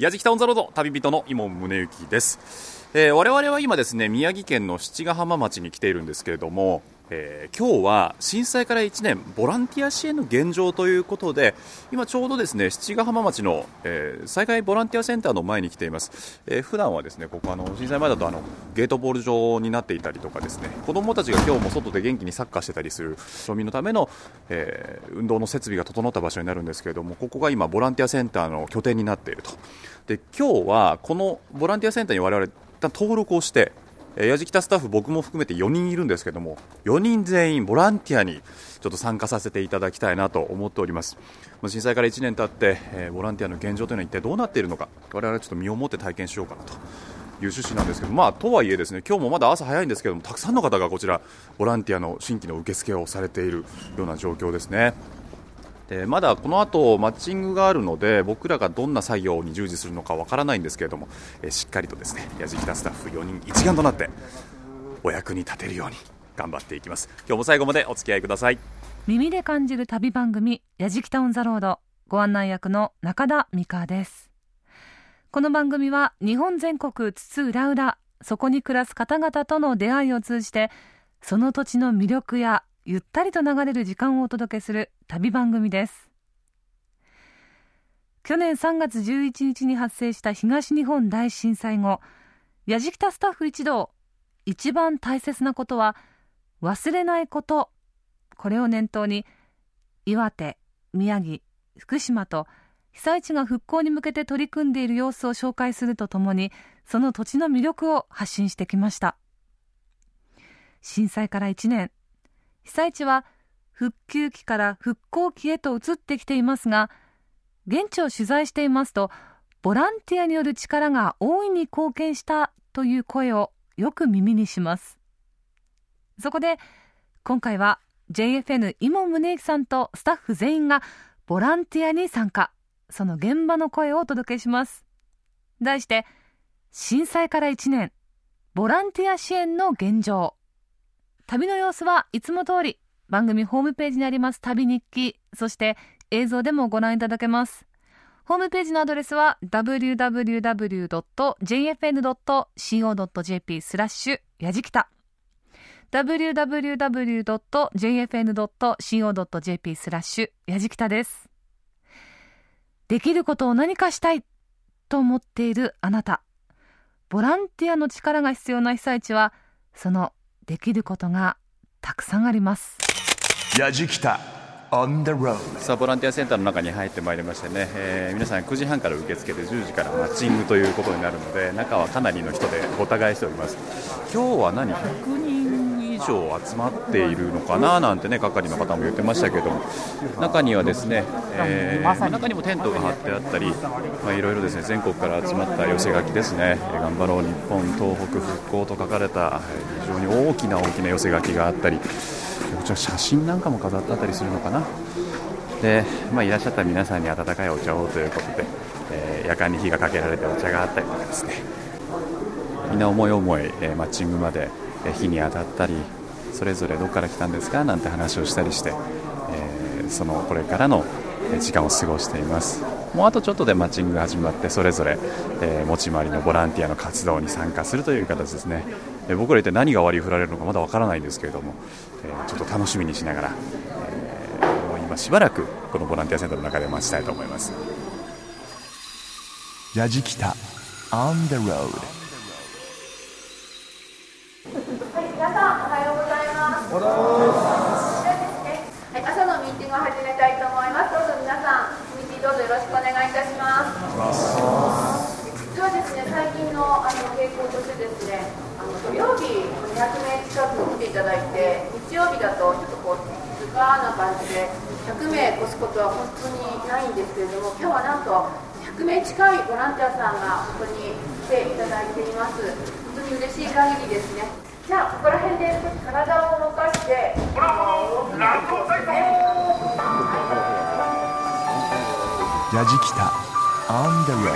矢敷タウンザロード旅人の伊門宗行です、えー我々は今ですね宮城県の七ヶ浜町に来ているんですけれども、えー今日は震災から1年ボランティア支援の現状ということで今ちょうどですね七ヶ浜町の、えー災害ボランティアセンターの前に来ています、えー普段はですねここあの震災前だとあのゲートボール場になっていたりとかですね子どもたちが今日も外で元気にサッカーしてたりする庶民のための、えー運動の設備が整った場所になるんですけれどもここが今ボランティアセンターの拠点になっていると。で今日はこのボランティアセンターに我々一旦登録をしてえー矢敷田スタッフ僕も含めて4人いるんですけども4人全員ボランティアにちょっと参加させていただきたいなと思っております。震災から1年経って、えーボランティアの現状というのは一体どうなっているのか我々はちょっと身をもって体験しようかなという趣旨なんですけど、まあ、とはいえですね今日もまだ朝早いんですけどもたくさんの方がこちらボランティアの新規の受付をされているような状況ですね。でまだこの後マッチングがあるので僕らがどんな作業に従事するのかわからないんですけれども、えしっかりとですね矢敷田スタッフ4人一丸となってお役に立てるように頑張っていきます。今日も最後までお付き合いください。耳で感じる旅番組「やじきタウン・ザ・ロード」ご案内役の中田美香です。この番組は日本全国津々浦々そこに暮らす方々との出会いを通じてその土地の魅力やゆったりと流れる時間をお届けする旅番組です。去年3月11日に発生した東日本大震災後やじきたスタッフ一同一番大切なことは忘れないこと。これを念頭に岩手、宮城、福島と被災地が復興に向けて取り組んでいる様子を紹介するとともにその土地の魅力を発信してきました。震災から1年。被災地は復旧期から復興期へと移ってきていますが現地を取材していますとボランティアによる力が大いに貢献したという声をよく耳にします。そこで今回は JFN 伊門宗行さんとスタッフ全員がボランティアに参加その現場の声をお届けします。題して震災から1年ボランティア支援の現状。旅の様子はいつも通り番組ホームページにあります旅日記そして映像でもご覧いただけますホームページのアドレスは www.jfn.co.jp スラッシュやじきた www.jfn.co.jp スラッシュやじきたです。できることを何かしたいと思っているあなた。ボランティアの力が必要な被災地は、そのできることがたくさんあります。やじきた on the road さあボランティアセンターの中に入ってまいりましてね、えー皆さん9時半から受付で10時からマッチングということになるので中はかなりの人でごった返しております。今日は何？100人以上集まっているのかななんてね係の方も言ってましたけど中にはですね、えー中にもテントが張ってあったりまあいろいろですね全国から集まった寄せ書きですね。頑張ろう日本東北復興と書かれた非常に大きな大きな寄せ書きがあったりこちら写真なんかも飾ってあったりするのかな。で、まあ、いらっしゃった皆さんに温かいお茶をということで、えー夜間に火がかけられてお茶があったりとかですね。みんな思い思い、えーマッチングまで、えー火に当たったりそれぞれどこから来たんですかなんて話をしたりして、えそのこれからの時間を過ごしています。もうあとちょっとでマッチングが始まってそれぞれ、え持ち回りのボランティアの活動に参加するという形ですね、えー僕ら一体何が割り振られるのかまだわからないんですけれども、えちょっと楽しみにしながら、えもう今しばらくこのボランティアセンターの中で待ちたいと思います。やじきた on the road はい、皆さんおはようございます。おはようございます。はい、朝のミーティングを始めたいと思います。どうぞ皆さん、ミーティングどうぞよろしくお願いいたします。実はですね、最近のあの傾向としてですね、あの土曜日200名近く来ていただいて、日曜日だとちょっとこう静かな感じで100名越すことは本当にないんですけれども、今日はなんと100名近いボランティアさんがここに来ていただいています。本当に嬉しい限りですね。じゃあ、ここら辺で体を動かして、ブラボー、ラッやじきた。On the road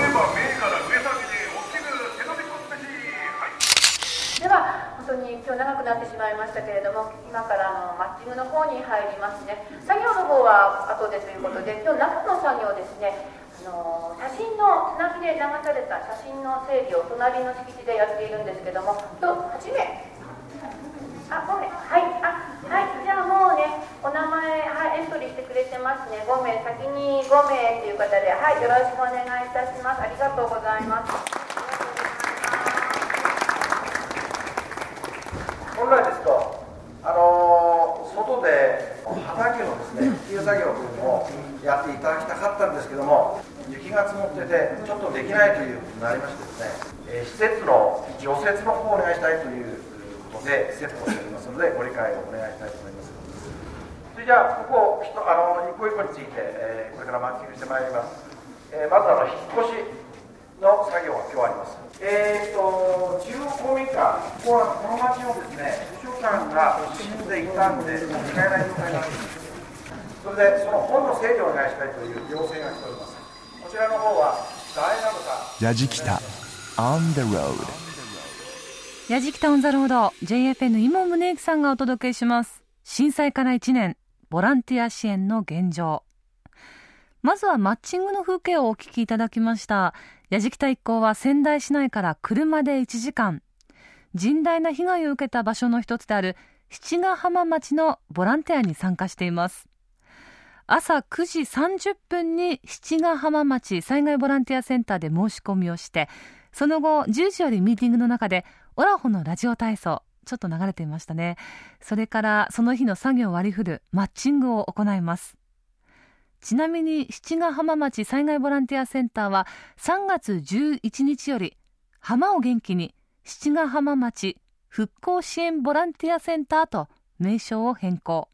では、本当に今日長くなってしまいましたけれども、今からあのマッチングの方に入りますね。作業の方は後でということで、今日中の作業ですね、あの写真の津波で流された写真の整理を隣の敷地でやっているんですけどもと8名あ5名はい。あはい。じゃあもうねお名前、はい、エントリーしてくれてますね。5名先に5名という方ではいよろしくお願いいたします。ありがとうございます。本来ですとあの外で畑のですね復旧作業というのをやっていただきたかったんですけども雪が積もっててちょっとできないということになりましてですね、えー施設の除雪の方をお願いしたいというでセットしておりますのでご理解をお願いしたいと思いますそれじゃあここひとあの一個一個について、えーこれからマッチングしてまいります、えーまずあの引っ越しの作業が今日あります。えー、と中央公民館、こここの町をですね、図書館が死んでいたんで、使えない状態なんです。それで、その本の整理をお願いしたいという要請が来ております。こちらの方は、大なのか、やじきた On the road やじきたオンザロード JFN 今宗行さんがお届けします。震災から1年ボランティア支援の現状。まずはマッチングの風景をお聞きいただきました。やじきた一行は仙台市内から車で1時間。甚大な被害を受けた場所の一つである七ヶ浜町のボランティアに参加しています。朝9時30分に七ヶ浜町災害ボランティアセンターで申し込みをしてその後10時よりミーティングの中でオラホのラジオ体操ちょっと流れていましたね。それからその日の作業を割り振るマッチングを行います。ちなみに七ヶ浜町災害ボランティアセンターは3月11日より浜を元気に七ヶ浜町復興支援ボランティアセンターと名称を変更。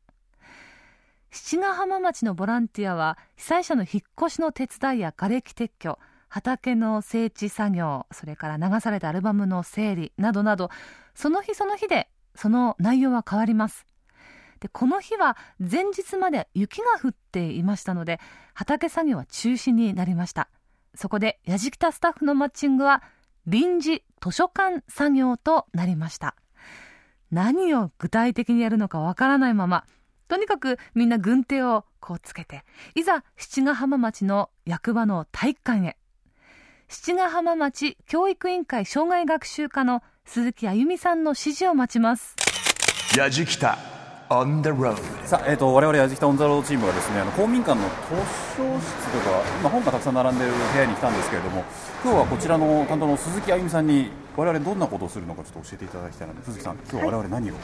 七ヶ浜町のボランティアは被災者の引っ越しの手伝いや瓦礫撤去畑の整地作業それから流されたアルバムの整理などなどその日その日でその内容は変わります。でこの日は前日まで雪が降っていましたので畑作業は中止になりました。そこでやじきたスタッフのマッチングは臨時図書館作業となりました。何を具体的にやるのかわからないままとにかくみんな軍手をこうつけていざ七ヶ浜町の役場の体育館へ七ヶ浜町教育委員会障害学習課の鈴木あゆみさんの指示を待ちます。やじきた On the road さあ、えー、と我々やじきたオンザロードチームがですねあの公民館の図書室とか今本がたくさん並んでいる部屋に来たんですけれども今日はこちらの担当の鈴木あゆみさんに我々どんなことをするのかちょっと教えていただきたいので鈴木さん今日は我々何を、はい、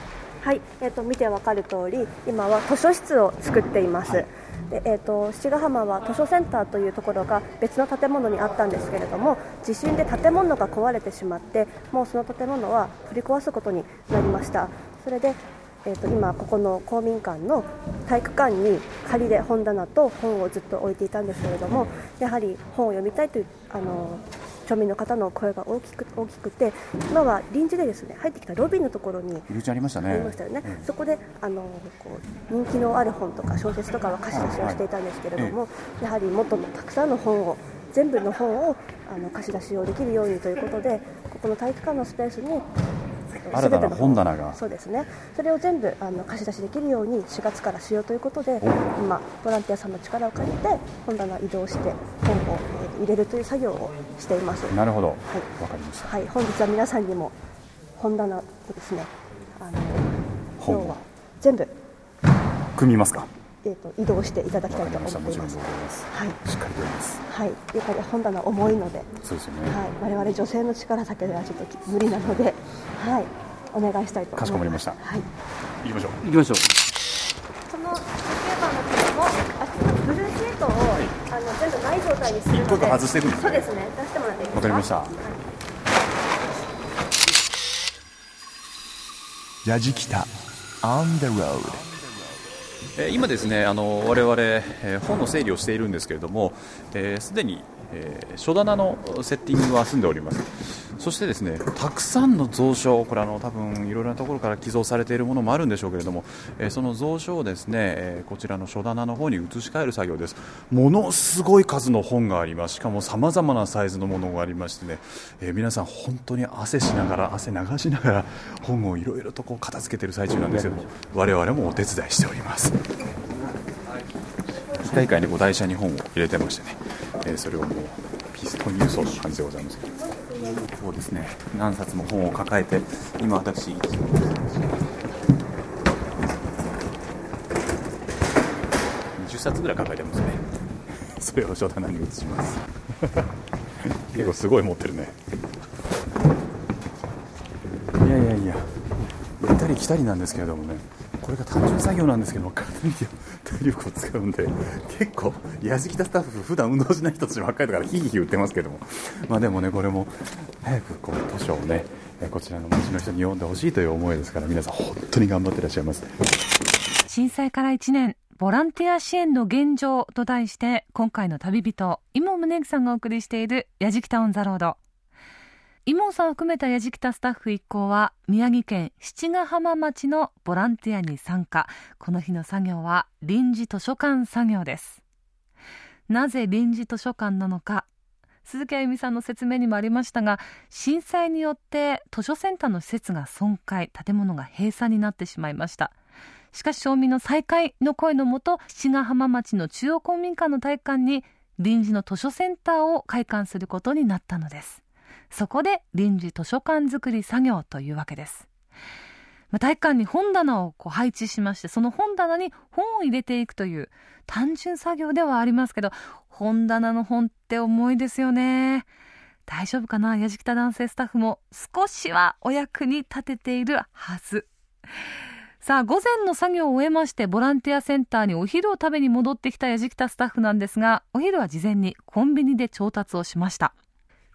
えっ、と見てわかる通り、今は図書室を作っています。でえっ、と七ヶ浜は図書センターというところが別の建物にあったんですけれども、地震で建物が壊れてしまって、もうその建物は取り壊すことになりました。それで。えー、と今、ここの公民館の体育館に仮で本棚と本をずっと置いていたんですけれどもやはり本を読みたいというあの町民の方の声が大きく大きくて今は臨時でですね入ってきたロビーのところに入り口ありましたね。ありましたよね、ええそこであのこう人気のある本とか小説とかは貸し出しをしていたんですけれども、やはり元のたくさんの本を全部の本をあの貸し出しをできるようにということでここの体育館のスペースに新たな本棚が。そうですね。それを全部あの貸し出しできるように4月からしようということで今ボランティアさんの力を借りて本棚移動して本をえー入れるという作業をしています。なるほど。わ、はい。かりました。はい、本日は皆さんにも本棚をですねあの今日は全部、組みますかえー、と移動していただきたいと思っていますはい、しっかりとやりますはい、やっぱり本棚重いので、そうですよね、はい、我々女性の力だけではちょっと無理なので、はい、お願いしたいと思いますかしこまりましたはい行きましょう行きましょうこのペーパーの紙も、あブルーシートを、あの全部ない状態にするので、外していくんですねそうですね、出してもらっていいですか。わかりましたはいやじきた On the road えー今ですねあの我々、本の整理をしているんですけれどもえーすで、に、え書棚のセッティングは済んでおります。そしてですねたくさんの蔵書これあの多分いろいろなところから寄贈されているものもあるんでしょうけれども、えーその蔵書をですね、えーこちらの書棚の方に移し替える作業です。ものすごい数の本があります。しかもさまざまなサイズのものがありましてね、えー皆さん本当に汗しながら汗流しながら本をいろいろとこう片付けている最中なんですけども我々もお手伝いしております。機械界にこう台車に本を入れてましてね、えーそれをもうピストン輸送という感じでございますそうですね。何冊も本を抱えて今私20冊ぐらい抱えてますね。それを書棚に移します。結構すごい持ってるね。いやいやいや行ったり来たりなんですけれどもね。これが単純作業なんですけど体に体力を使うんで結構やじきたスタッフ普段運動しない人たちばっかりだからヒーヒー言ってますけども。まあでもねこれも早くこう図書をねこちらの町の人に読んでほしいという思いですから皆さん本当に頑張ってらっしゃいます。震災から1年ボランティア支援の現状と題して今回の旅人伊門宗行さんがお送りしている「やじきたオン・ザ・ロード」伊門さんを含めたやじきたスタッフ一行は宮城県七ヶ浜町のボランティアに参加。この日の作業は臨時図書館作業です。なぜ臨時図書館なのか。鈴木あゆみさんの説明にもありましたが震災によって図書センターの施設が損壊建物が閉鎖になってしまいました。しかし町民の再開の声のもと七ヶ浜町の中央公民館の体育館に臨時の図書センターを開館することになったのです。そこで臨時図書館作り作業というわけです。体育館に本棚をこう配置しましてその本棚に本を入れていくという単純作業ではありますけど本棚の本って重いですよね。大丈夫かな？やじきた男性スタッフも少しはお役に立てているはず。さあ午前の作業を終えましてボランティアセンターにお昼を食べに戻ってきたやじきたスタッフなんですがお昼は事前にコンビニで調達をしました。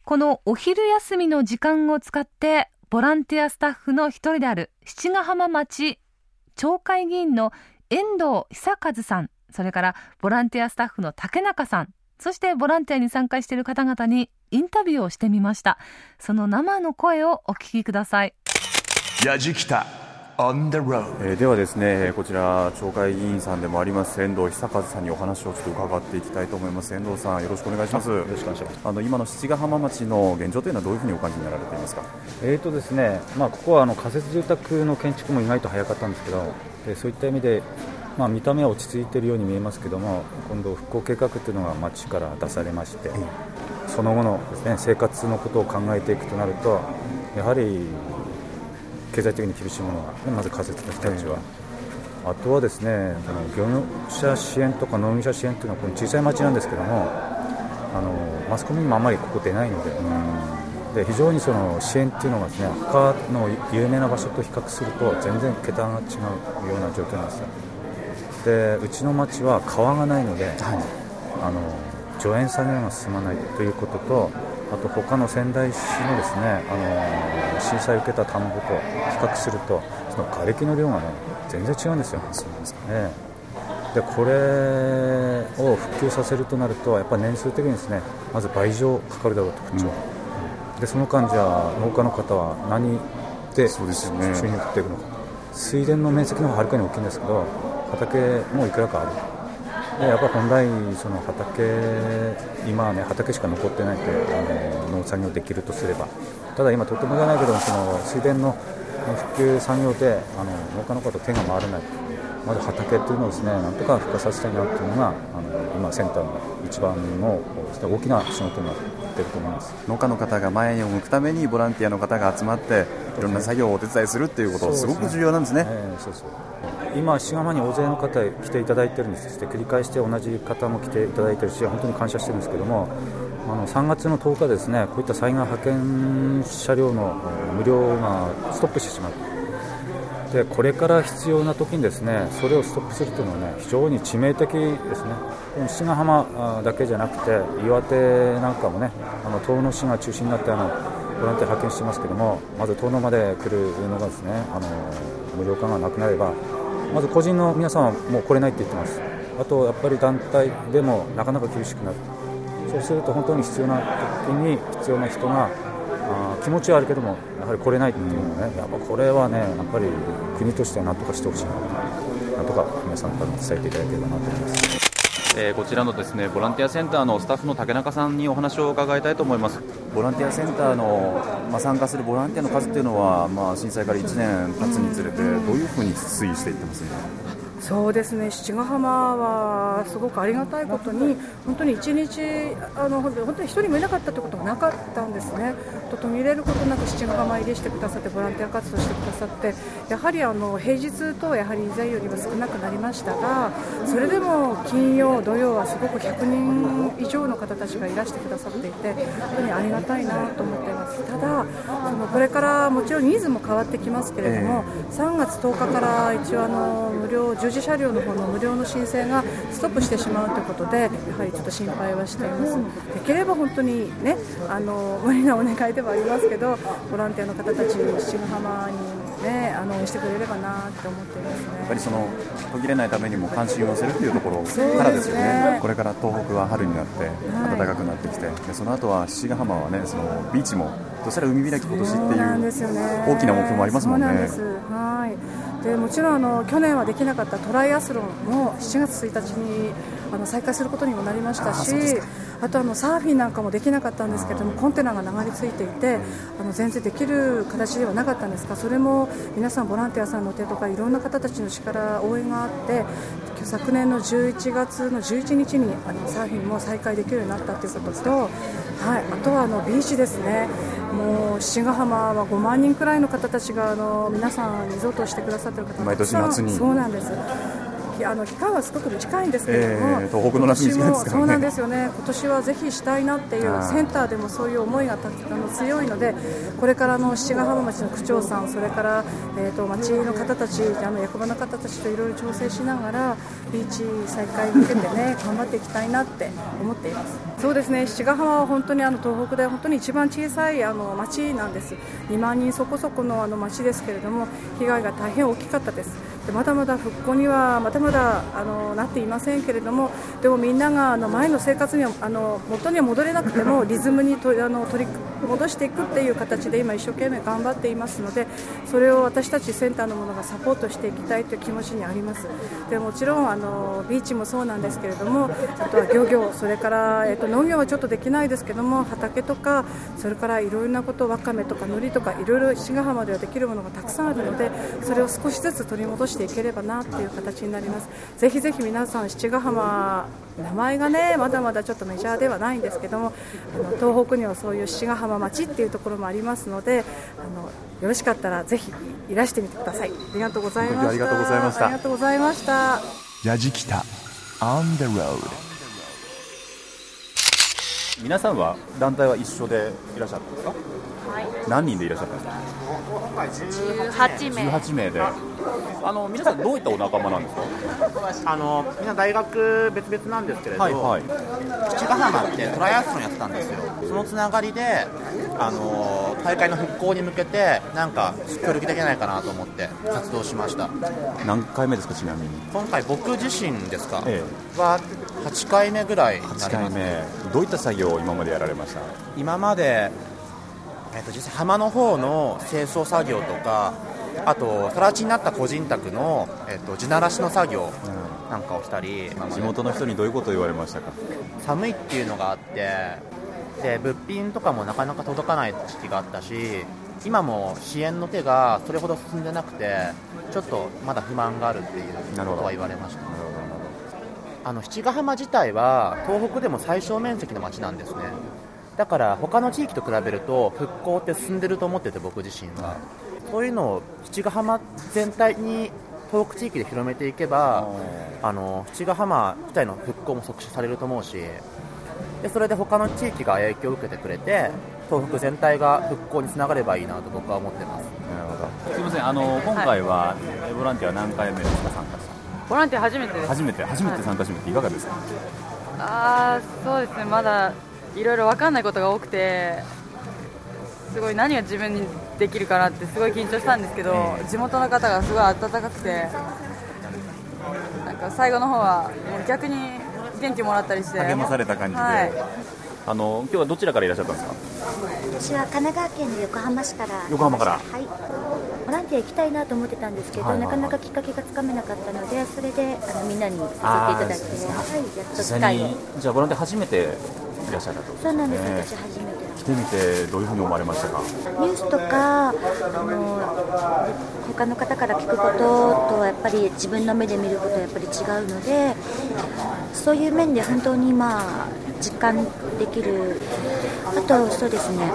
このお昼休みの時間を使ってボランティアスタッフの一人である七ヶ浜町町会議員の遠藤久和さんそれからボランティアスタッフの竹中さんそしてボランティアに参加している方々にインタビューをしてみました。その生の声をお聞きください。やじきた。on the road えーではですねこちら町会議員さんでもあります遠藤久和さんにお話をちょっと伺っていきたいと思います。遠藤さんよろしくお願いします。よろしくお願いします。あの今の七ヶ浜町の現状というのはどういうふうにお感じになられていますか？えーとですねまあ、ここはあの仮設住宅の建築も意外と早かったんですけどでそういった意味で、まあ、見た目は落ち着いているように見えますけども今度、復興計画というのが町から出されまして、その後のです、ね、生活のことを考えていくとなるとやはり経済的に厳しいものが、ね、まず仮設の人たちは。あとはですねその業者支援とか農業者支援というのはこの小さい町なんですけどもあのマスコミにもあまりここ出ないので。で非常にその支援っていうのがですね他の有名な場所と比較すると全然桁が違うような状況なんですよ。でうちの町は川がないので、あの除塩作業が進まないということとあと他の仙台市のですねあの震災を受けた田んぼと比較するとその瓦礫の量がね全然違うんですよ。ええでこれを復旧させるとなるとやっぱり年数的にですねまず倍以上かかるだろうとこっちは、でその間じゃあ農家の方は何で収入を食っていくのか。水田の面積の方がはるかに大きいんですけど畑もいくらかある。でやっぱ本来その畑今はね畑しか残ってないとあの農作業できるとすれば。ただ今とてもじゃないけどその水田の復旧産業であの農家の方手が回らない。まず畑っていうのをですねなんとか復活させたいなっていうのがあの今センターの一番の大きな仕事になってると思います。農家の方が前を向くためにボランティアの方が集まっていろんな作業をお手伝いするっていうことすごく重要なんですね。ええそうそう今、滋賀間に大勢の方来ていただいてるんです。そして繰り返して同じ方も来ていただいてるし本当に感謝してるんですけどもあの3月の10日ですねこういった災害派遣車両の無料がストップしてしまうでこれから必要な時にですねそれをストップするというのはね非常に致命的ですね。この七ヶ浜だけじゃなくて岩手なんかもねあの遠野市が中心になってあのボランティア派遣してますけどもまず遠野まで来るのがですねあの無料化がなくなればまず個人の皆さんはもう来れないって言ってます。あとやっぱり団体でもなかなか厳しくなる。そうすると本当に必要な時に必要な人があ気持ちはあるけどもやはり来れないっていうのはね。やっぱこれはねやっぱり国としてはなんとかしてほしいななんとか皆さんから伝えていただければなと思います。えーこちらのですねボランティアセンターのスタッフの竹中さんにお話を伺いたいと思います。ボランティアセンターの、まあ、参加するボランティアの数というのは、まあ、震災から1年経つにつれてどういうふうに推移していってますそうですね。七ヶ浜はすごくありがたいことに本当に一日あの本当に一人もいなかったということがなかったんですね。と途切れることなく七ヶ浜入りしてくださってボランティア活動してくださってやはりあの平日とやはり以前よりは少なくなりましたがそれでも金曜、土曜はすごく100人以上の方たちがいらしてくださっていて本当にありがたいなと思っています。ただそのこれからもちろん人数も変わってきますけれども、えー、3月10日から一応あの無料十字車両の方の無料の申請がストップしてしまうということでやはりちょっと心配はしています。できれば本当にねあの無理なお願いではありますけどボランティアの方たち七ヶ浜にねあの応援してくれればなって思っていますね。やっぱりその途切れないためにも関心を寄せるというところからですよね、ね、これから東北は春になって暖かくなってきて、はい、でその後は七ヶ浜はねそのビーチもどうしたら海開き今年っていう大きな目標もありますもんね。はいでもちろんあの去年はできなかったトライアスロンも7月1日にあの再開することにもなりましたしあとあのサーフィンなんかもできなかったんですけどもコンテナが流れ着いていてあの全然できる形ではなかったんですがそれも皆さんボランティアさんの手とかいろんな方たちの力応援があって昨年の11月の11日にあのサーフィンも再開できるようになったということと、はい、あとはあのビーチですね。もう七ヶ浜は5万人くらいの方たちがあの皆さんリゾートをしてくださっている方毎年夏に。そうなんですあの期間はすごく短いんですけれども、えー、東北の夏短いですから、ね、そうなんですよね。今年はぜひしたいなっていうセンターでもそういう思いがあの強いのでこれからの七ヶ浜町の区長さんそれから、えーと、町の方たちあの役場の方たちといろいろ調整しながらビーチ再開に向けてね 頑張っていきたいなって思っています。そうですね。七ヶ浜は本当にあの東北で本当に一番小さいあの町なんです。2万人そこそこのあの町ですけれども被害が大変大きかったですでまだまだ復興にはまだまだあのなっていませんけれどもでもみんながあの前の生活にはあの元には戻れなくてもリズムにとあの取り戻していくっていう形で今一生懸命頑張っていますのでそれを私たちセンターのものがサポートしていきたいという気持ちにあります。でもちろんあのビーチもそうなんですけれどもあとは漁業それから、えっと、農業はちょっとできないですけども畑とかそれからいろいろなことわかめとか海苔とかいろいろ志賀浜ではできるものがたくさんあるのでそれを少しずつ取り戻していければなっていう形になります。ぜひぜひ皆さん七ヶ浜名前がねまだまだちょっとメジャーではないんですけどもあの東北にはそういう志賀浜町っていうところもありますのであのよろしかったらぜひいらしてみてください。ありがとうございました。ありがとうございました。ありがとうございました。矢じきた On the road. 皆さんは団体は一緒でいらっしゃったんですか、はい、何人でいらっしゃったんですか？18名。18名で。あの皆さんどういったお仲間なんですか？あのみんな大学別々なんですけれど、はいはい、七ヶ浜ってトライアスロンやってたんですよ。そのつながりであの大会の復興に向けてなんか協力できないかなと思って活動しました。何回目ですかちなみに？今回僕自身ですか、ええ、は8回目ぐらいになります、8回目。どういった作業を今までやられました？今までえー、と実際浜の方の清掃作業とかあと更地になった個人宅の、えーと、地ならしの作業なんかをしたり、うん、地元の人にどういうことを言われましたか？寒いっていうのがあってで物品とかもなかなか届かない時期があったし今も支援の手がそれほど進んでなくてちょっとまだ不満があるっていうことは言われました。あの七ヶ浜自体は東北でも最小面積の町なんですねだから他の地域と比べると復興って進んでると思ってて僕自身は。そういうのを七ヶ浜全体に東北地域で広めていけばあの七ヶ浜自体の復興も促進されると思うしでそれで他の地域が影響を受けてくれて東北全体が復興につながればいいなと僕は思ってます。なるほど。すみません。あの今回は、ボランティア何回目ですか参加したボランティア初めてです。初めて。初めて参加してみていかがですか、ああそうですね。まだいろいろ分かんないことが多くてすごい何が自分にできるかなってすごい緊張したんですけど、地元の方がすごい温かくてなんか最後の方は逆に元気もらったりして励まされた感じで、はい、あの今日はどちらからいらっしゃったんですか？私は神奈川県の横浜市から。横浜から。はい。ボランティア行きたいなと思ってたんですけど、はいはいはい、なかなかきっかけがつかめなかったのでそれであのみんなに誘っていただいて、はい、やっと機会を。じゃあボランティア初めていらっしゃったと、そうなんです、私初めて来てみてどういうふうに思われましたか？ニュースとかあの他の方から聞くこととはやっぱり自分の目で見ることはやっぱり違うのでそういう面で本当にまあ実感できる。あとそうですね。うん、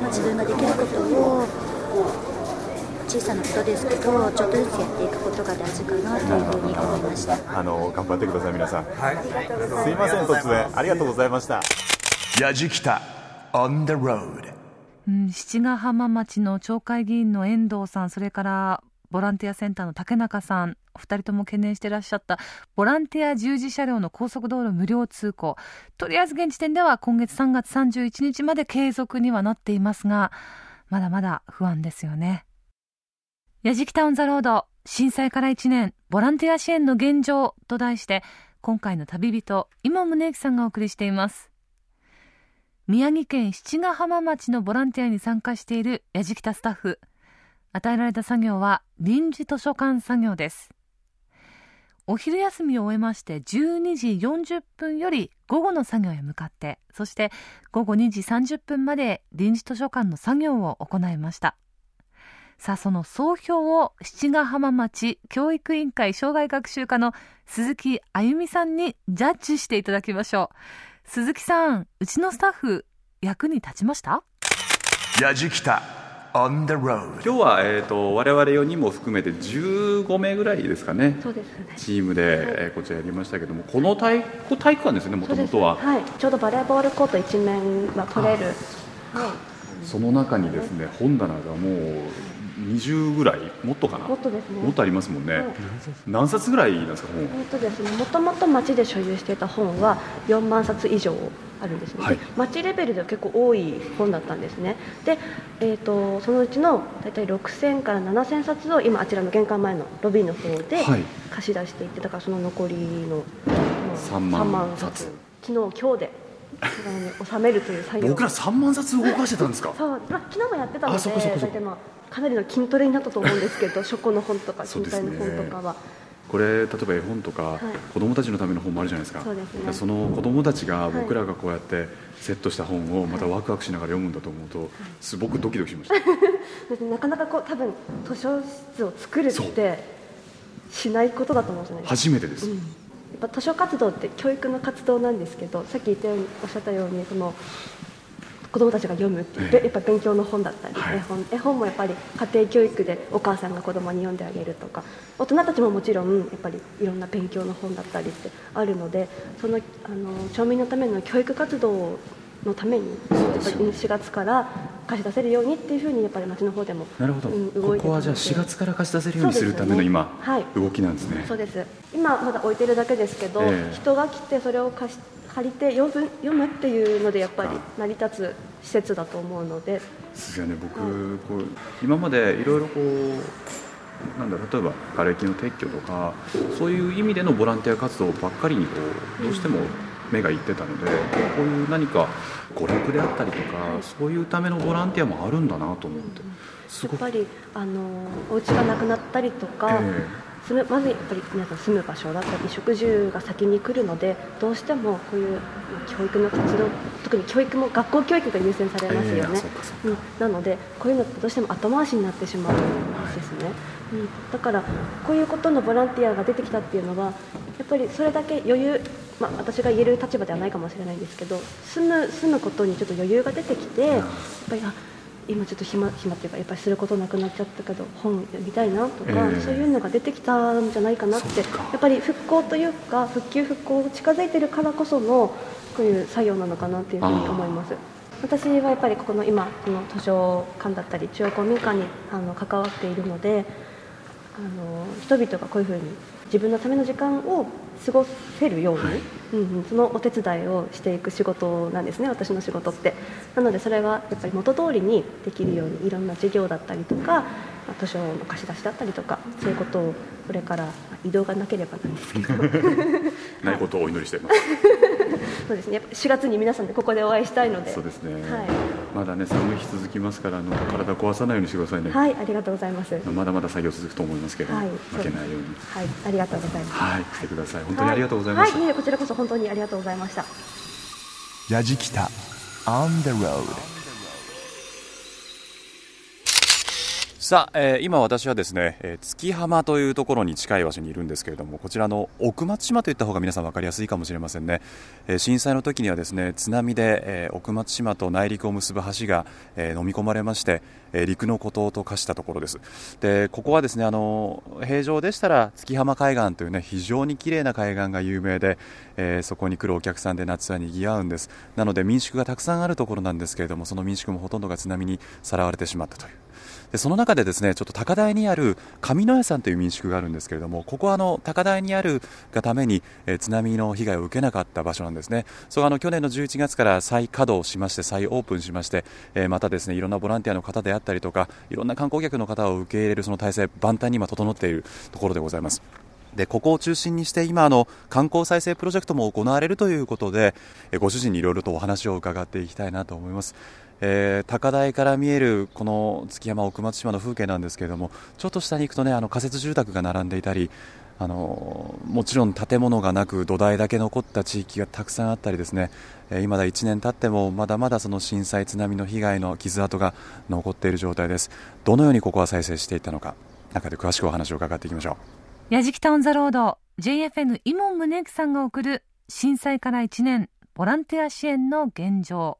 まあ、自分ができることを小さなことですけどちょっとずつやっていくことが大事かなというふうに思いました。あの頑張ってください皆さん。はい。すいません突然。ありがとうございましたやじきた on the road うん、七ヶ浜町の町会議員の遠藤さんそれからボランティアセンターの竹中さんお二人とも懸念していらっしゃったボランティア従事車両の高速道路無料通行。とりあえず現時点では今月3月31日まで継続にはなっていますがまだまだ不安ですよねやじきタウンザロード震災から1年ボランティア支援の現状と題して今回の旅人今宗行さんがお送りしています。宮城県七ヶ浜町のボランティアに参加しているやじきたスタッフ。与えられた作業は臨時図書館作業です。お昼休みを終えまして12時40分より午後の作業へ向かってそして午後2時30分まで臨時図書館の作業を行いました。さあその総評を七ヶ浜町教育委員会障害学習課の鈴木あゆみさんにジャッジしていただきましょう。鈴木さんうちのスタッフ役に立ちました？やじきた。On the road 今日は、えーと、我々4人も含めて15名ぐらいですかね。そうですね。チームで、はい、えー、こちらやりましたけどもこの体こ体育館ですねもともとは、はい、ちょうどバレーボールコート一面は取れる、はい、その中にですね本棚がもう20ぐらい？もっとかな？もっとですね。もっとありますもんね、はい、何冊ぐらいなんですか本？えっとですねもともと町で所有していた本は4万冊以上あるんですね、はい、町レベルでは結構多い本だったんですね。で、えーと、そのうちの大体6000から7000冊を今あちらの玄関前のロビーの方で貸し出していてだからその残りの、3万冊。昨日今日で収めるという作業。僕ら3万冊動かしてたんですか？そう、まあ、昨日もやってたので大体まあかなりの筋トレになったと思うんですけど 書庫の本とか身体の本とかは。これ例えば絵本とか、はい、子供たちのための本もあるじゃないですか。そうです、ね、その子供たちが僕らがこうやってセットした本をまたワクワクしながら読むんだと思うとすごくドキドキしました、なかなかこう多分図書室を作るってしないことだと思うんですね。初めてです、うん、やっぱ図書活動って教育の活動なんですけどさっき言ったようにおっしゃったようにその子どもたちが読むっていう、やっぱ勉強の本だったり、絵本絵本もやっぱり家庭教育でお母さんが子供に読んであげるとか大人たちももちろんやっぱりいろんな勉強の本だったりってあるのでそのあの町民のための教育活動のためにやっぱり4月から貸し出せるようにっていうふうにやっぱり町の方でもなるほど、うん、動いてここはじゃあ4月から貸し出せるようにするための今、はい、動きなんですね。そうです。今まだ置いてるだけですけど、えー、人が来てそれを貸し借りて読む読むっていうのでやっぱり成り立つ施設だと思うので。ですよね。僕、うん、こう今までいろいろこうなんだ例えば瓦礫の撤去とかそういう意味でのボランティア活動ばっかりにこうどうしても目がいってたので、こういう何か娯楽であったりとか、そういうためのボランティアもあるんだなと思って、やっぱりあのお家がなくなったりとか、えー住むまずやっぱり皆さん住む場所だったり食住が先に来るのでどうしてもこういう教育の活動特に教育も学校教育が優先されますよね、えー、うん、なのでこういうのってどうしても後回しになってしまうんですね、うん、だからこういうことのボランティアが出てきたっていうのはやっぱりそれだけ余裕まあ、私が言える立場ではないかもしれないんですけど住む住むことにちょっと余裕が出てきてやっぱりあ今ちょっと暇暇っていうかやっぱりすることなくなっちゃったけど本読みたいなとか、えー、そういうのが出てきたんじゃないかなってやっぱり復興というか復旧復興近づいてるからこそのこういう作業なのかなっていうふうに思います。私はやっぱりここの今この図書館だったり中央公民館にあの関わっているのであの人々がこういうふうに自分のための時間を過ごせるように、はい、うんうん、そのお手伝いをしていく仕事なんですね私の仕事って。なのでそれはやっぱり元通りにできるようにいろんな授業だったりとか図書の貸し出しだったりとかそういうことをこれから移動がなければなんですけど。ないことをお祈りしています。そうですね。4月に皆さんでここでお会いしたいので。そうですね、はい、まだね寒い日続きますからあの体壊さないようにしてくださいね。はいありがとうございます。まだまだ作業続くと思いますけど、はい、負けないように。はいありがとうございます。はい来てください。本当にありがとうございました、はい、いえこちらこそ本当にありがとうございました。やじきた。On the road さあ、えー今私はですね、えー月浜というところに近い場所にいるんですけれどもこちらの奥松島といった方が皆さん分かりやすいかもしれませんね、えー震災の時にはですね津波で、え奥松島と内陸を結ぶ橋が、え飲み込まれまして、え陸の孤島と化したところです。でここはですねあの平常でしたら月浜海岸というね非常に綺麗な海岸が有名で、えそこに来るお客さんで夏は賑わうんです。なので民宿がたくさんあるところなんですけれどもその民宿もほとんどが津波にさらわれてしまったという。でその中でですねちょっと高台にある上野屋さんという民宿があるんですけれどもここはあの高台にあるがために、え津波の被害を受けなかった場所なんですね。それあの去年の11月から再稼働しまして再オープンしまして、えまたですねいろんなボランティアの方であったりとかいろんな観光客の方を受け入れるその体制万端に今整っているところでございます。でここを中心にして今あの観光再生プロジェクトも行われるということでえご主人にいろいろとお話を伺っていきたいなと思います、えー高台から見えるこの月山奥松島の風景なんですけれどもちょっと下に行くとねあの仮設住宅が並んでいたりあのもちろん建物がなく土台だけ残った地域がたくさんあったりですね、えー今だ1年経ってもまだまだその震災津波の被害の傷跡が残っている状態です。どのようにここは再生していったのか中で詳しくお話を伺っていきましょう。やじきたオンザロード JFN 伊門宗行さんが送る震災から1年ボランティア支援の現状。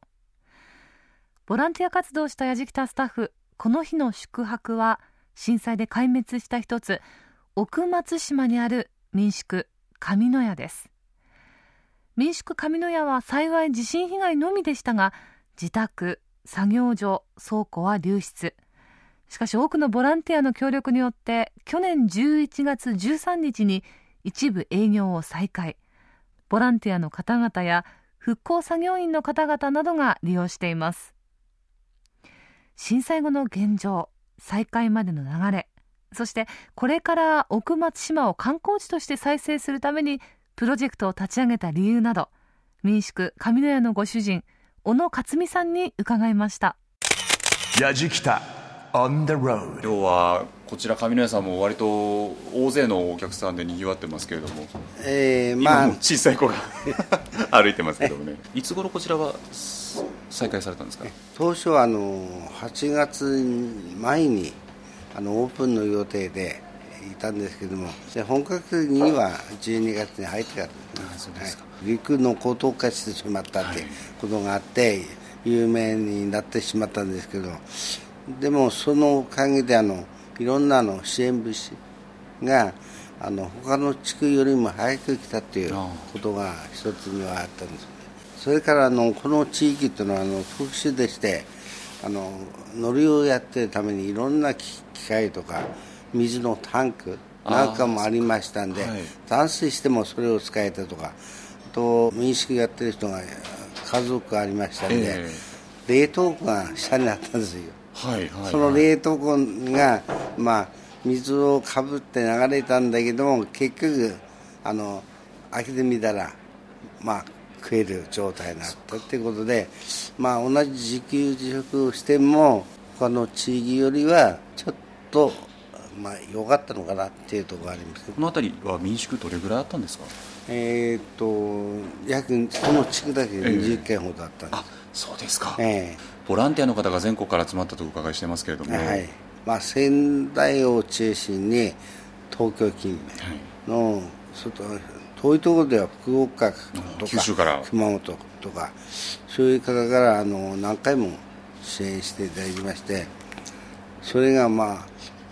ボランティア活動したやじきたスタッフこの日の宿泊は震災で壊滅した一つ奥松島にある民宿上野屋です。民宿上野屋は幸い地震被害のみでしたが自宅作業所倉庫は流出。しかし多くのボランティアの協力によって去年11月13日に一部営業を再開。ボランティアの方々や復興作業員の方々などが利用しています。震災後の現状再開までの流れそしてこれから奥松島を観光地として再生するためにプロジェクトを立ち上げた理由など民宿上野屋のご主人小野克美さんに伺いました。今日はこちら上野屋さんも割と大勢のお客さんで賑わってますけれども、えーまあ今も小さい子が 歩いてますけどもね。いつ頃こちらは再開されたんですか？当初はあの8月前にあのオープンの予定でいたんですけどもで本格的には12月に入ってからはい。陸の高等化してしまったってことがあって、有名になってしまったんですけどでもそのおかげであのいろんなあの支援物資があの他の地区よりも早く来たということが一つにはあったんですそれからあのこの地域というのはあの特殊でしてあの乗りをやってるためにいろんな機機械とか水のタンクなんかもありましたんで、はい。断水してもそれを使えたとかあと民宿やってる人が家族ありましたんで、え冷凍庫が下にあったんですよ。はいはいその冷凍庫が、まあ、水をかぶって流れたんだけども結局あの開けてみたら、まあ、食える状態になったっていうことで、まあ、同じ自給自足をしても他の地域よりはちょっと、まあ、良かったのかなっていうところがあります。この辺りは民宿どれぐらいあったんですか？えーっと約その地区だけで20軒ほどあったんです、そうですか、えボランティアの方が全国から集まったとお伺いしてますけれども、はい。まあ、仙台を中心に東京近辺の外遠いところでは福岡とか九州から。熊本とかそういう方からあの何回も支援していただきましてそれがまあ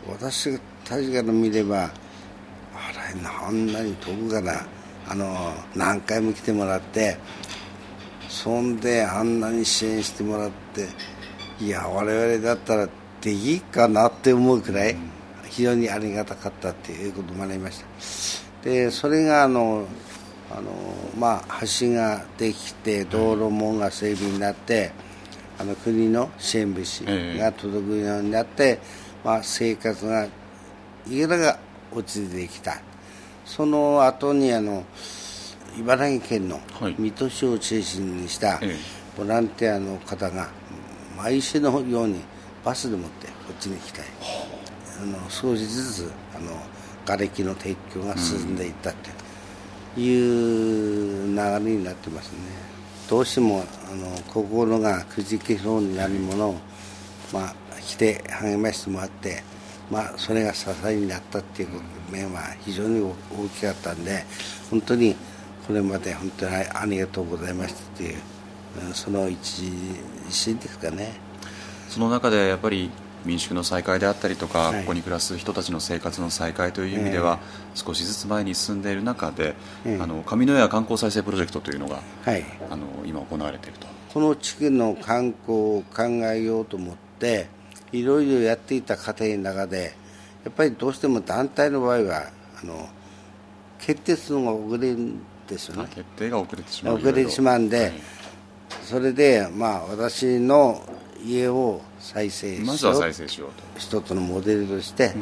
私たちから見ればあれあんなに遠くからあの何回も来てもらってそんであんなに支援してもらっていや我々だったらできっかなって思うくらい非常にありがたかったっていうこともありましたでそれがあのあの、まあ、橋ができて道路網が整備になってあの国の支援物資が届くようになって、まあ、生活がいくらが落ちてきた。その後にあの茨城県の水戸市を中心にしたボランティアの方が毎週のようにバスでもってこっちに来てあの少しずつあの瓦礫の撤去が進んでいったっていう流れになってますね。どうしてもあの心がくじけそうになるものを、まあ、来て励ましてもらって、まあ、それが支えになったっていう面は非常に大きかったんで本当にこれまで本当にありがとうございましたっていうその一心ですかねその中でやっぱり民宿の再開であったりとか、はい、ここに暮らす人たちの生活の再開という意味では、えー、少しずつ前に進んでいる中で、えー、あの上野屋観光再生プロジェクトというのが、はい、あの今行われていると。この地区の観光を考えようと思っていろいろやっていた過程の中でやっぱりどうしても団体の場合はあの決定するのが遅れるんですよね。決定が遅れてしまう。遅れてしまうんで、はい、それでまあ私の家を再生しよう。まずは再生しようと。一つのモデルとして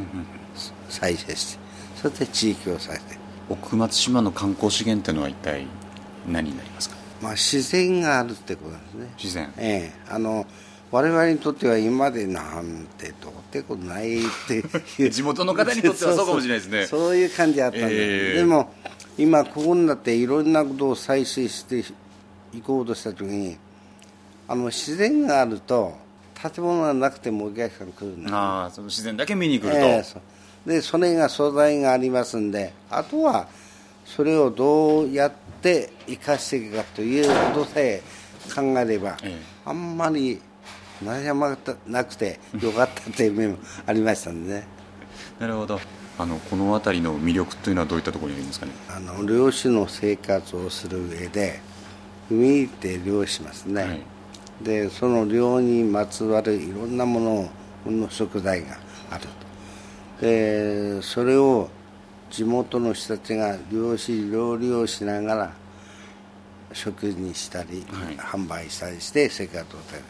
再生してそして地域を再生。奥松島の観光資源というのは一体何になりますか、まあ、自然があるってことですね。自然。ええ。あの我々にとっては今までなんてどうってことないっていう。地元の方にとってはそうかもしれないですね。そういう感じあったんで、えー、でも今ここになっていろんなことを再生していこうとした時にあの自然があると建物がなくてもお客さん来るああその自然だけ見に来ると、えー、そでそれが素材がありますんであとはそれをどうやって生かしていくかということさえ考えれば、えー、あんまり悩まなくてよかったという面もありましたんでね。なるほど。あのこの辺りの魅力というのはどういったところにありますかね？あの漁師の生活をする上で海に行って漁しますね、はいでその漁にまつわるいろんなものの食材があると。でそれを地元の人たちが漁師料理をしながら食にしたり、はい、販売したりして生活を立てる。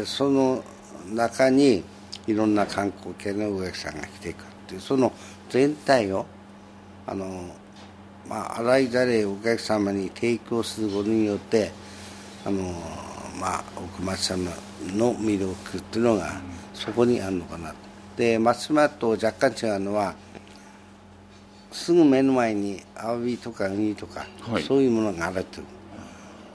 でその中にいろんな観光系のお客さんが来ていくっていうその全体をあのまあ洗いざれお客様に提供することによってあのまあ、奥松さんの魅力っていうのがそこにあるのかな。で松島と若干違うのはすぐ目の前にアワビとかウニとか、はい、そういうものがあるという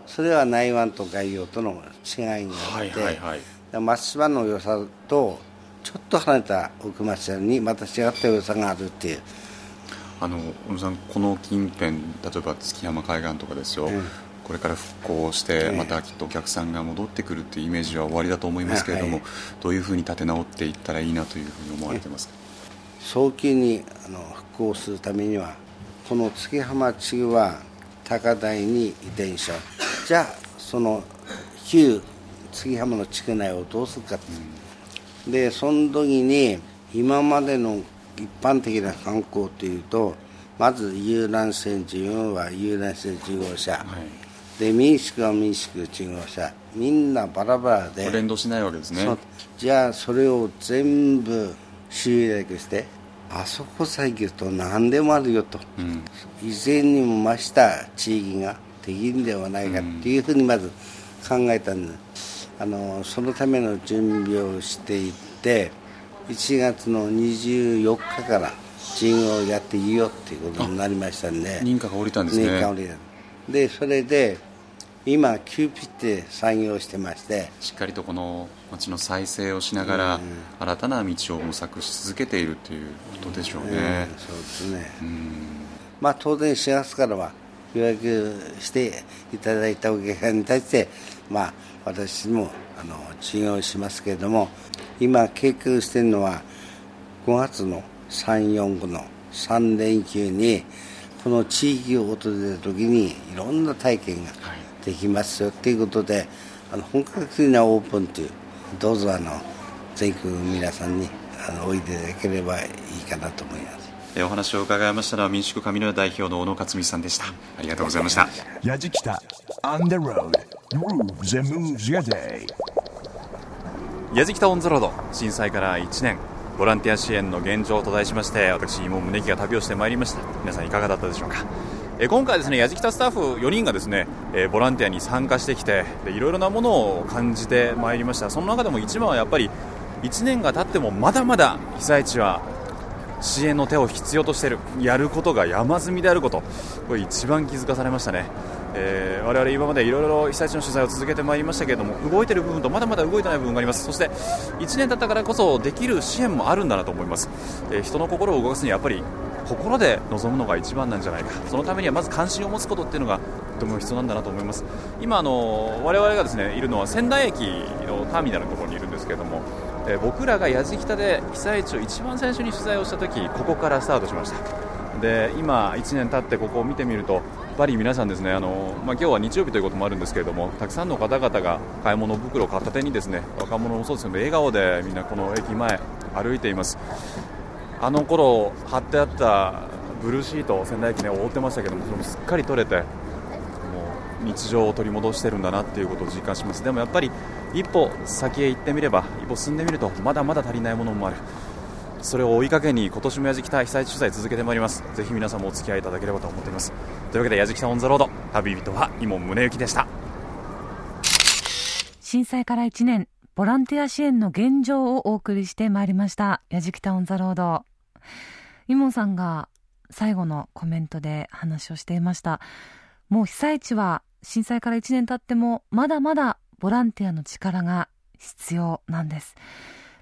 それは内湾と外洋との違いになって、はいはいはい、松島の良さとちょっと離れた奥松さんにまた違った良さがあるっていう。あの小野さんこの近辺例えば月山海岸とかですよ、うんこれから復興してまたきっとお客さんが戻ってくるっていうイメージは終わりだと思いますけれども、どういうふうに立て直っていったらいいなというふうに思われてますか？早急にあの復興するためにはこの月浜地区は高台に移転しよう。じゃあその旧月浜の地区内をどうするか、うん、でその時に今までの一般的な観光というとまず遊覧船事業は遊覧船事業者、はいで民宿は民宿1号車みんなバラバラで。連動しないわけですね。じゃあそれを全部集約してあそこさえ行くと何でもあるよと、うん、以前にも増した地域ができるんではないかっていうふうにまず考えたんで、あのそのための準備をしていって1月の24日から事業をやっていいよっていうことになりましたんで。認可が下りたんですね。認可下りたでそれで今急ピッて作業してまして。しっかりとこの町の再生をしながら、新たな道を模索し続けているということでしょうね、うん、そうですね、まあ当然4月からは予約していただいたお客さんに対してまあ私もあの事業しますけれども今計画しているのは5月の345の3連休にこの地域を訪れた時にいろんな体験ができますよということであの本格的なオープンというどうぞあの全国皆さんにあのおいでいただければいいかなと思います。お話を伺いましたのは民宿上野代表の小野克美さんでした。ありがとうございました。矢じきた On the road. Grooves and Moves Your Day. 矢じきたオンザロード震災から1年。ボランティア支援の現状と題しまして私も宗木が旅をしてまいりました。皆さんいかがだったでしょうか？え今回ですね、やじきたスタッフ4人がですね、えボランティアに参加してきていろいろなものを感じてまいりました。その中でも一番はやっぱり1年が経ってもまだまだ被災地は支援の手を必要としている。やることが山積みであること。これ一番気づかされましたね。えー、我々今までいろいろ被災地の取材を続けてまいりましたけれども動いている部分とまだまだ動いてない部分があります。そして1年経ったからこそできる支援もあるんだなと思います、えー、人の心を動かすにはやっぱり心で臨むのが一番なんじゃないか。そのためにはまず関心を持つことっていうのがとても必要なんだなと思います。今あの我々がですねいるのは仙台駅のターミナルのところにいるんですけれども、え、僕らが矢敷北で被災地を一番最初に取材をした時ここからスタートしました。で今1年経ってここを見てみるとやっぱり皆さんですねあの、まあ、今日は日曜日ということもあるんですけれどもたくさんの方々が買い物袋を片手にですね若者もそうですけど笑顔でみんなこの駅前歩いています。あの頃貼ってあったブルーシート仙台駅ね覆ってましたけどもそれもすっかり取れてもう日常を取り戻してるんだなっていうことを実感します。でもやっぱり一歩先へ行ってみれば一歩進んでみるとまだまだ足りないものもある。それを追いかけに今年もやじきた被災地取材続けてまいります。ぜひ皆さんもお付き合いいただければと思っています。というわけでやじきたオンザロード。旅人は伊門宗行でした。震災から1年。ボランティア支援の現状をお送りしてまいりました。やじきたオンザロード。伊門さんが最後のコメントで話をしていました。もう被災地は震災から1年経ってもまだまだボランティアの力が必要なんです。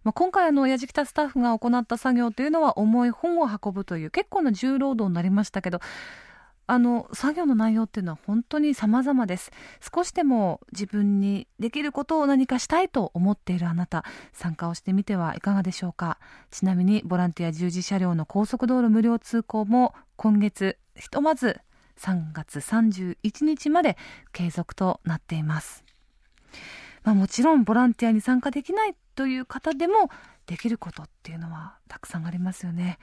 まあ、今回あのやじきたスタッフが行った作業というのは重い本を運ぶという結構な重労働になりましたけどあの作業の内容っていうのは本当に様々です。少しでも自分にできることを何かしたいと思っているあなた参加をしてみてはいかがでしょうか。ちなみにボランティア従事車両の高速道路無料通行も今月ひとまず3月31日まで継続となっています。まあ、もちろんボランティアに参加できないという方でもできることっていうのはたくさんありますよね。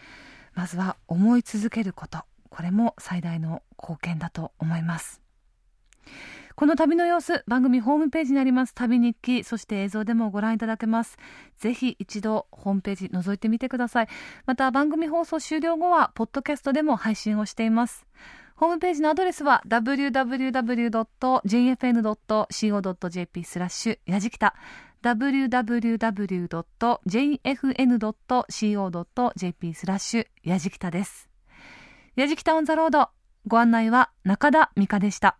まずは思い続けること。これも最大の貢献だと思います。この旅の様子番組ホームページにあります。旅日記そして映像でもご覧いただけます。ぜひ一度ホームページ覗いてみてください。また番組放送終了後はポッドキャストでも配信をしています。ホームページのアドレスは www.jfn.co.jp スラッシュやじきた。www.jfn.co.jp スラッシュやじきたです。やじきたオンザロード。ご案内は中田美香でした。